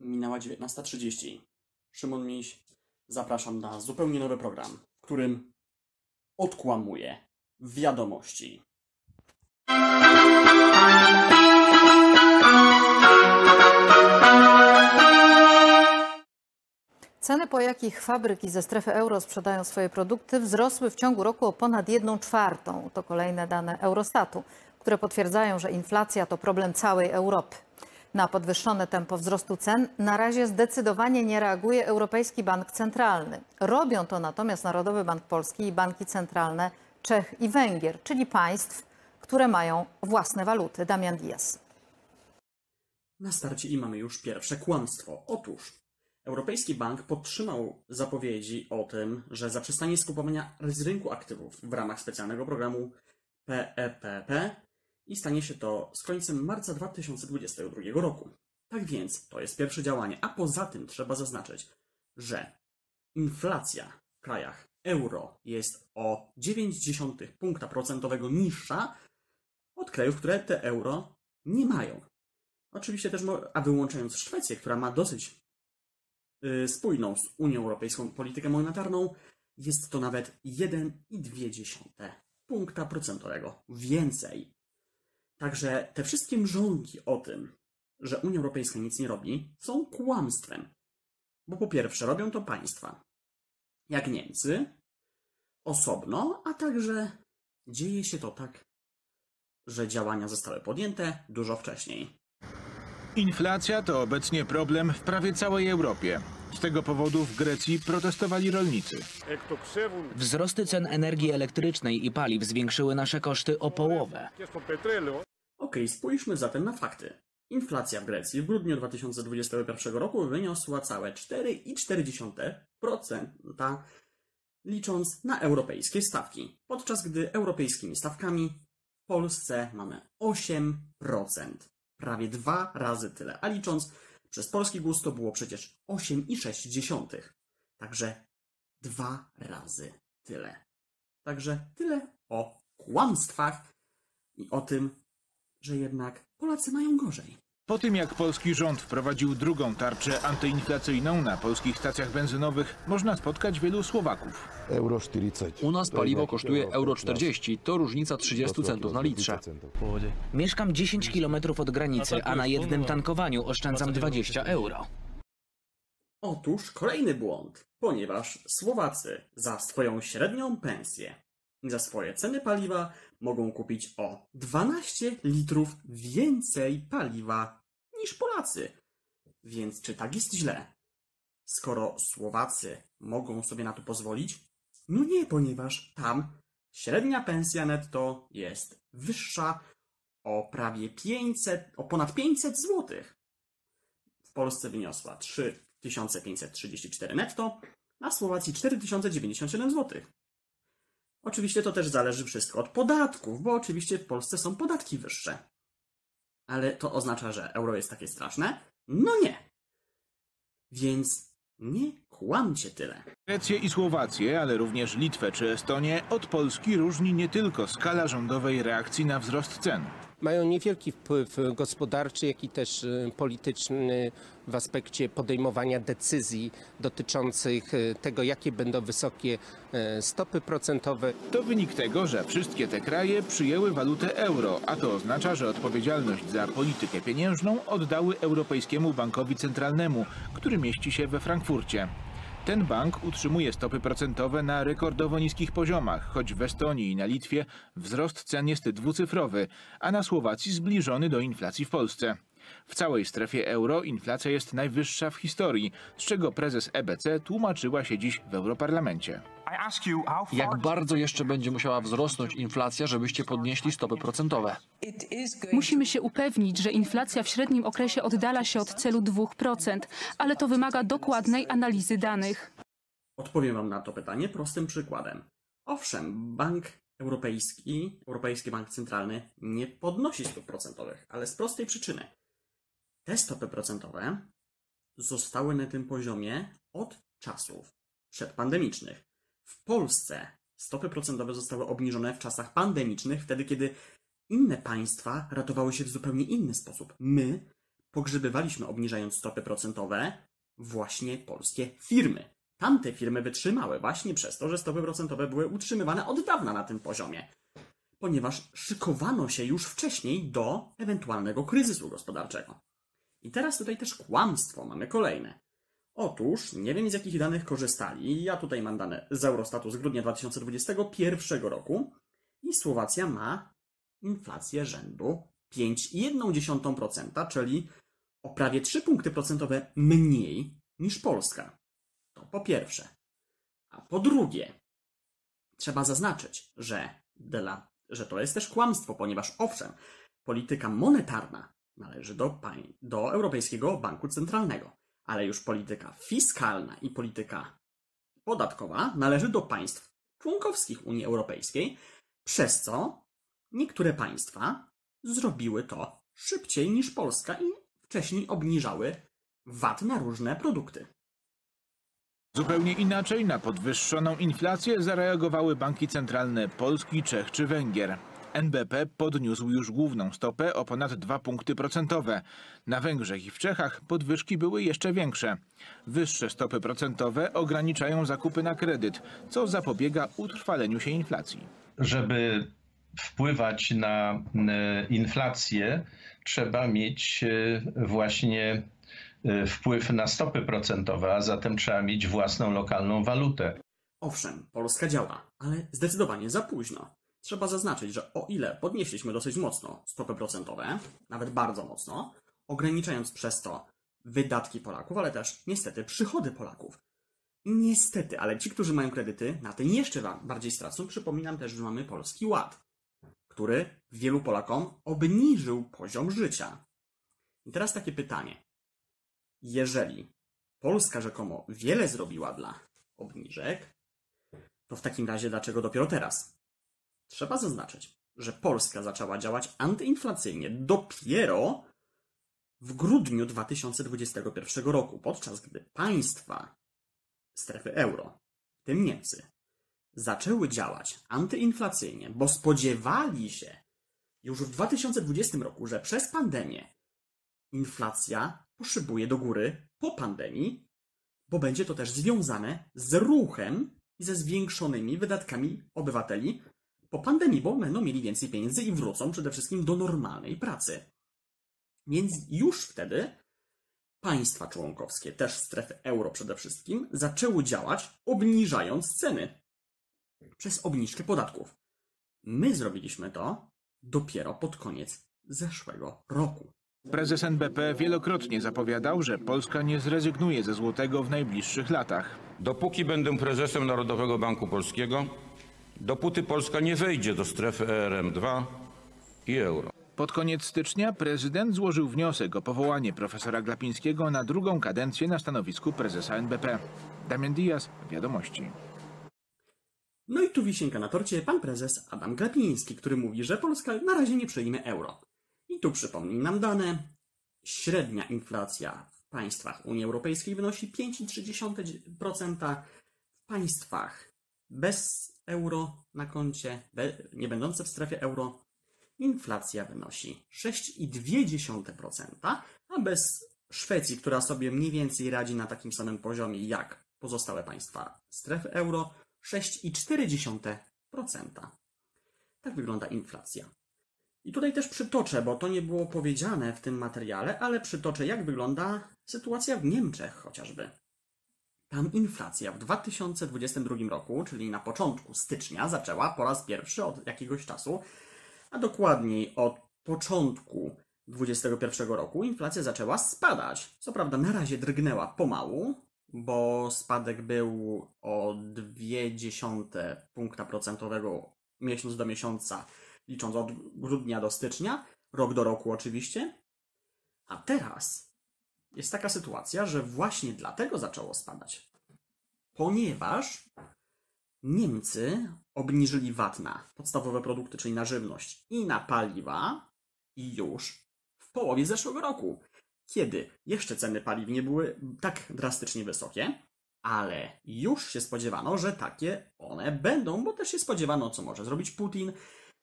Minęła 19.30. Szymon Miś, zapraszam na zupełnie nowy program, w którym odkłamuję wiadomości. Ceny, po jakich fabryki ze strefy euro sprzedają swoje produkty, wzrosły w ciągu roku o ponad 1 czwartą. To kolejne dane Eurostatu, które potwierdzają, że inflacja to problem całej Europy. Na podwyższone tempo wzrostu cen na razie zdecydowanie nie reaguje Europejski Bank Centralny. Robią to natomiast Narodowy Bank Polski i banki centralne Czech i Węgier, czyli państw, które mają własne waluty. Damian Diaz. Na starcie i mamy już pierwsze kłamstwo. Otóż Europejski Bank podtrzymał zapowiedzi o tym, że zaprzestanie skupowania z rynku aktywów w ramach specjalnego programu PEPP i stanie się to z końcem marca 2022 roku. Tak więc to jest pierwsze działanie, a poza tym trzeba zaznaczyć, że inflacja w krajach euro jest o 0,9 punkta procentowego niższa od krajów, które te euro nie mają. Oczywiście też, a wyłączając Szwecję, która ma dosyć y, spójną z Unią Europejską politykę monetarną, jest to nawet 1,2 punkta procentowego więcej. Także te wszystkie mrzonki o tym, że Unia Europejska nic nie robi, są kłamstwem. Bo po pierwsze, robią to państwa, jak Niemcy, osobno, a także dzieje się to tak, że działania zostały podjęte dużo wcześniej. Inflacja to obecnie problem w prawie całej Europie. Z tego powodu w Grecji protestowali rolnicy. Wzrosty cen energii elektrycznej i paliw zwiększyły nasze koszty o połowę. Ok, spójrzmy zatem na fakty. Inflacja w Grecji w grudniu 2021 roku wyniosła całe 4,4%, licząc na europejskie stawki, podczas gdy europejskimi stawkami w Polsce mamy 8%, prawie dwa razy tyle, a licząc przez polski GUS to było przecież 8,6, także dwa razy tyle. Także tyle o kłamstwach i o tym, że jednak Polacy mają gorzej. Po tym jak polski rząd wprowadził drugą tarczę antyinflacyjną na polskich stacjach benzynowych, można spotkać wielu Słowaków. Euro 40. U nas paliwo kosztuje euro euro 15. 40, to różnica 30 centów na litrze. Mieszkam 10 km od granicy, a na jednym tankowaniu oszczędzam 20 euro. Otóż kolejny błąd, ponieważ Słowacy za swoją średnią pensję za swoje ceny paliwa mogą kupić o 12 litrów więcej paliwa niż Polacy. Więc czy tak jest źle? Skoro Słowacy mogą sobie na to pozwolić? No nie, ponieważ tam średnia pensja netto jest wyższa o prawie 500, o ponad 500 złotych w Polsce wyniosła 3534 netto, a w Słowacji 4097 zł. Oczywiście to też zależy wszystko od podatków, bo oczywiście w Polsce są podatki wyższe. Ale to oznacza, że euro jest takie straszne? No nie. Więc nie kłamcie tyle. Grecję i Słowację, ale również Litwę czy Estonię od Polski różni nie tylko skala rządowej reakcji na wzrost cen. Mają niewielki wpływ gospodarczy, jak i też y, polityczny w aspekcie podejmowania decyzji dotyczących y, tego, jakie będą wysokie y, stopy procentowe. To wynik tego, że wszystkie te kraje przyjęły walutę euro, a to oznacza, że odpowiedzialność za politykę pieniężną oddały Europejskiemu Bankowi Centralnemu, który mieści się we Frankfurcie. Ten bank utrzymuje stopy procentowe na rekordowo niskich poziomach, choć w Estonii i na Litwie wzrost cen jest dwucyfrowy, a na Słowacji zbliżony do inflacji w Polsce. W całej strefie euro inflacja jest najwyższa w historii, z czego prezes EBC tłumaczyła się dziś w Europarlamencie. Jak bardzo jeszcze będzie musiała wzrosnąć inflacja, żebyście podnieśli stopy procentowe? Musimy się upewnić, że inflacja w średnim okresie oddala się od celu 2%, ale to wymaga dokładnej analizy danych. Odpowiem Wam na to pytanie prostym przykładem. Owszem, Bank Europejski, Europejski Bank Centralny nie podnosi stóp procentowych, ale z prostej przyczyny. Te stopy procentowe zostały na tym poziomie od czasów przedpandemicznych. W Polsce stopy procentowe zostały obniżone w czasach pandemicznych, wtedy kiedy inne państwa ratowały się w zupełnie inny sposób. My pogrzebywaliśmy obniżając stopy procentowe właśnie polskie firmy. Tamte firmy wytrzymały właśnie przez to, że stopy procentowe były utrzymywane od dawna na tym poziomie, ponieważ szykowano się już wcześniej do ewentualnego kryzysu gospodarczego. I teraz tutaj też kłamstwo mamy kolejne. Otóż, nie wiem z jakich danych korzystali, ja tutaj mam dane z Eurostatu z grudnia 2021 roku i Słowacja ma inflację rzędu 5,1%, czyli o prawie 3 punkty procentowe mniej niż Polska. To po pierwsze. A po drugie, trzeba zaznaczyć, że, dla, że to jest też kłamstwo, ponieważ owszem, polityka monetarna należy do, do Europejskiego Banku Centralnego, ale już polityka fiskalna i polityka podatkowa należy do państw członkowskich Unii Europejskiej, przez co niektóre państwa zrobiły to szybciej niż Polska i wcześniej obniżały VAT na różne produkty. Zupełnie inaczej na podwyższoną inflację zareagowały banki centralne Polski, Czech czy Węgier. NBP podniósł już główną stopę o ponad 2 punkty procentowe. Na Węgrzech i w Czechach podwyżki były jeszcze większe. Wyższe stopy procentowe ograniczają zakupy na kredyt, co zapobiega utrwaleniu się inflacji. Żeby wpływać na e, inflację, trzeba mieć e, właśnie e, wpływ na stopy procentowe, a zatem trzeba mieć własną lokalną walutę. Owszem, Polska działa, ale zdecydowanie za późno. Trzeba zaznaczyć, że o ile podnieśliśmy dosyć mocno stopy procentowe, nawet bardzo mocno, ograniczając przez to wydatki Polaków, ale też niestety przychody Polaków. Niestety, ale ci, którzy mają kredyty, na tym jeszcze bardziej stracą. Przypominam też, że mamy Polski Ład, który wielu Polakom obniżył poziom życia. I teraz takie pytanie. Jeżeli Polska rzekomo wiele zrobiła dla obniżek, to w takim razie dlaczego dopiero teraz? Trzeba zaznaczyć, że Polska zaczęła działać antyinflacyjnie dopiero w grudniu 2021 roku, podczas gdy państwa strefy euro, w tym Niemcy, zaczęły działać antyinflacyjnie, bo spodziewali się już w 2020 roku, że przez pandemię inflacja poszybuje do góry po pandemii, bo będzie to też związane z ruchem i ze zwiększonymi wydatkami obywateli po pandemii, bo będą mieli więcej pieniędzy i wrócą przede wszystkim do normalnej pracy. Więc już wtedy państwa członkowskie, też strefy euro przede wszystkim, zaczęły działać obniżając ceny przez obniżkę podatków. My zrobiliśmy to dopiero pod koniec zeszłego roku. Prezes NBP wielokrotnie zapowiadał, że Polska nie zrezygnuje ze złotego w najbliższych latach. Dopóki będę prezesem Narodowego Banku Polskiego, dopóty Polska nie wejdzie do strefy ERM2 i euro. Pod koniec stycznia prezydent złożył wniosek o powołanie profesora Glapińskiego na drugą kadencję na stanowisku prezesa NBP. Damian Diaz, Wiadomości. No i tu wisienka na torcie pan prezes Adam Glapiński, który mówi, że Polska na razie nie przyjmie euro. I tu przypomnij nam dane. Średnia inflacja w państwach Unii Europejskiej wynosi 5,3%. W państwach bez euro na koncie, nie będące w strefie euro, inflacja wynosi 6,2%, a bez Szwecji, która sobie mniej więcej radzi na takim samym poziomie jak pozostałe państwa strefy euro, 6,4%. Tak wygląda inflacja. I tutaj też przytoczę, bo to nie było powiedziane w tym materiale, ale przytoczę, jak wygląda sytuacja w Niemczech chociażby. Tam inflacja w 2022 roku, czyli na początku stycznia, zaczęła po raz pierwszy od jakiegoś czasu, a dokładniej od początku 2021 roku inflacja zaczęła spadać. Co prawda na razie drgnęła pomału, bo spadek był o 0,2 punkta procentowego miesiąc do miesiąca, licząc od grudnia do stycznia, rok do roku oczywiście. A teraz jest taka sytuacja, że właśnie dlatego zaczęło spadać. Ponieważ Niemcy obniżyli VAT na podstawowe produkty, czyli na żywność i na paliwa i już w połowie zeszłego roku, kiedy jeszcze ceny paliw nie były tak drastycznie wysokie, ale już się spodziewano, że takie one będą, bo też się spodziewano, co może zrobić Putin,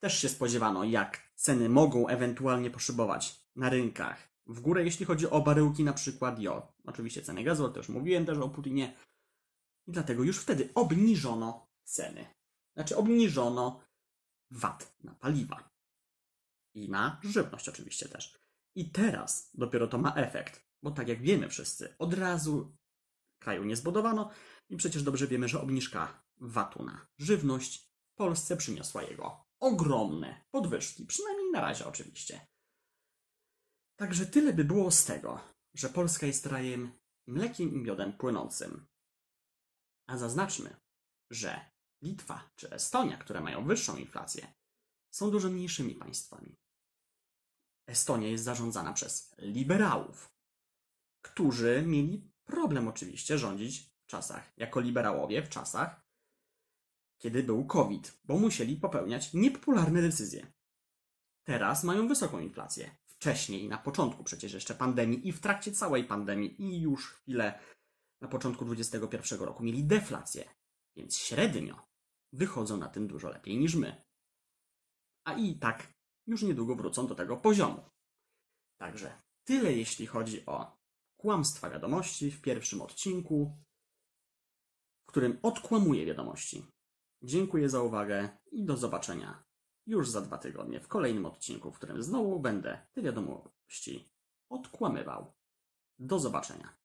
też się spodziewano, jak ceny mogą ewentualnie poszybować na rynkach w górę, jeśli chodzi o baryłki na przykład o oczywiście ceny gazu, ale już mówiłem też o Putinie. I dlatego już wtedy obniżono ceny. Znaczy obniżono VAT na paliwa. I na żywność oczywiście też. I teraz dopiero to ma efekt, bo tak jak wiemy wszyscy, od razu kraju nie zbudowano i przecież dobrze wiemy, że obniżka VAT-u na żywność w Polsce przyniosła jego ogromne podwyżki, przynajmniej na razie oczywiście. Także tyle by było z tego, że Polska jest krajem mlekiem i miodem płynącym. A zaznaczmy, że Litwa czy Estonia, które mają wyższą inflację, są dużo mniejszymi państwami. Estonia jest zarządzana przez liberałów, którzy mieli problem oczywiście rządzić w czasach, jako liberałowie w czasach, kiedy był COVID, bo musieli popełniać niepopularne decyzje. Teraz mają wysoką inflację. Wcześniej, na początku przecież jeszcze pandemii i w trakcie całej pandemii i już chwilę na początku 2021 roku mieli deflację, więc średnio wychodzą na tym dużo lepiej niż my. A i tak już niedługo wrócą do tego poziomu. Także tyle jeśli chodzi o kłamstwa wiadomości w pierwszym odcinku, w którym odkłamuję wiadomości. Dziękuję za uwagę i do zobaczenia już za dwa tygodnie w kolejnym odcinku, w którym znowu będę te wiadomości odkłamywał. Do zobaczenia.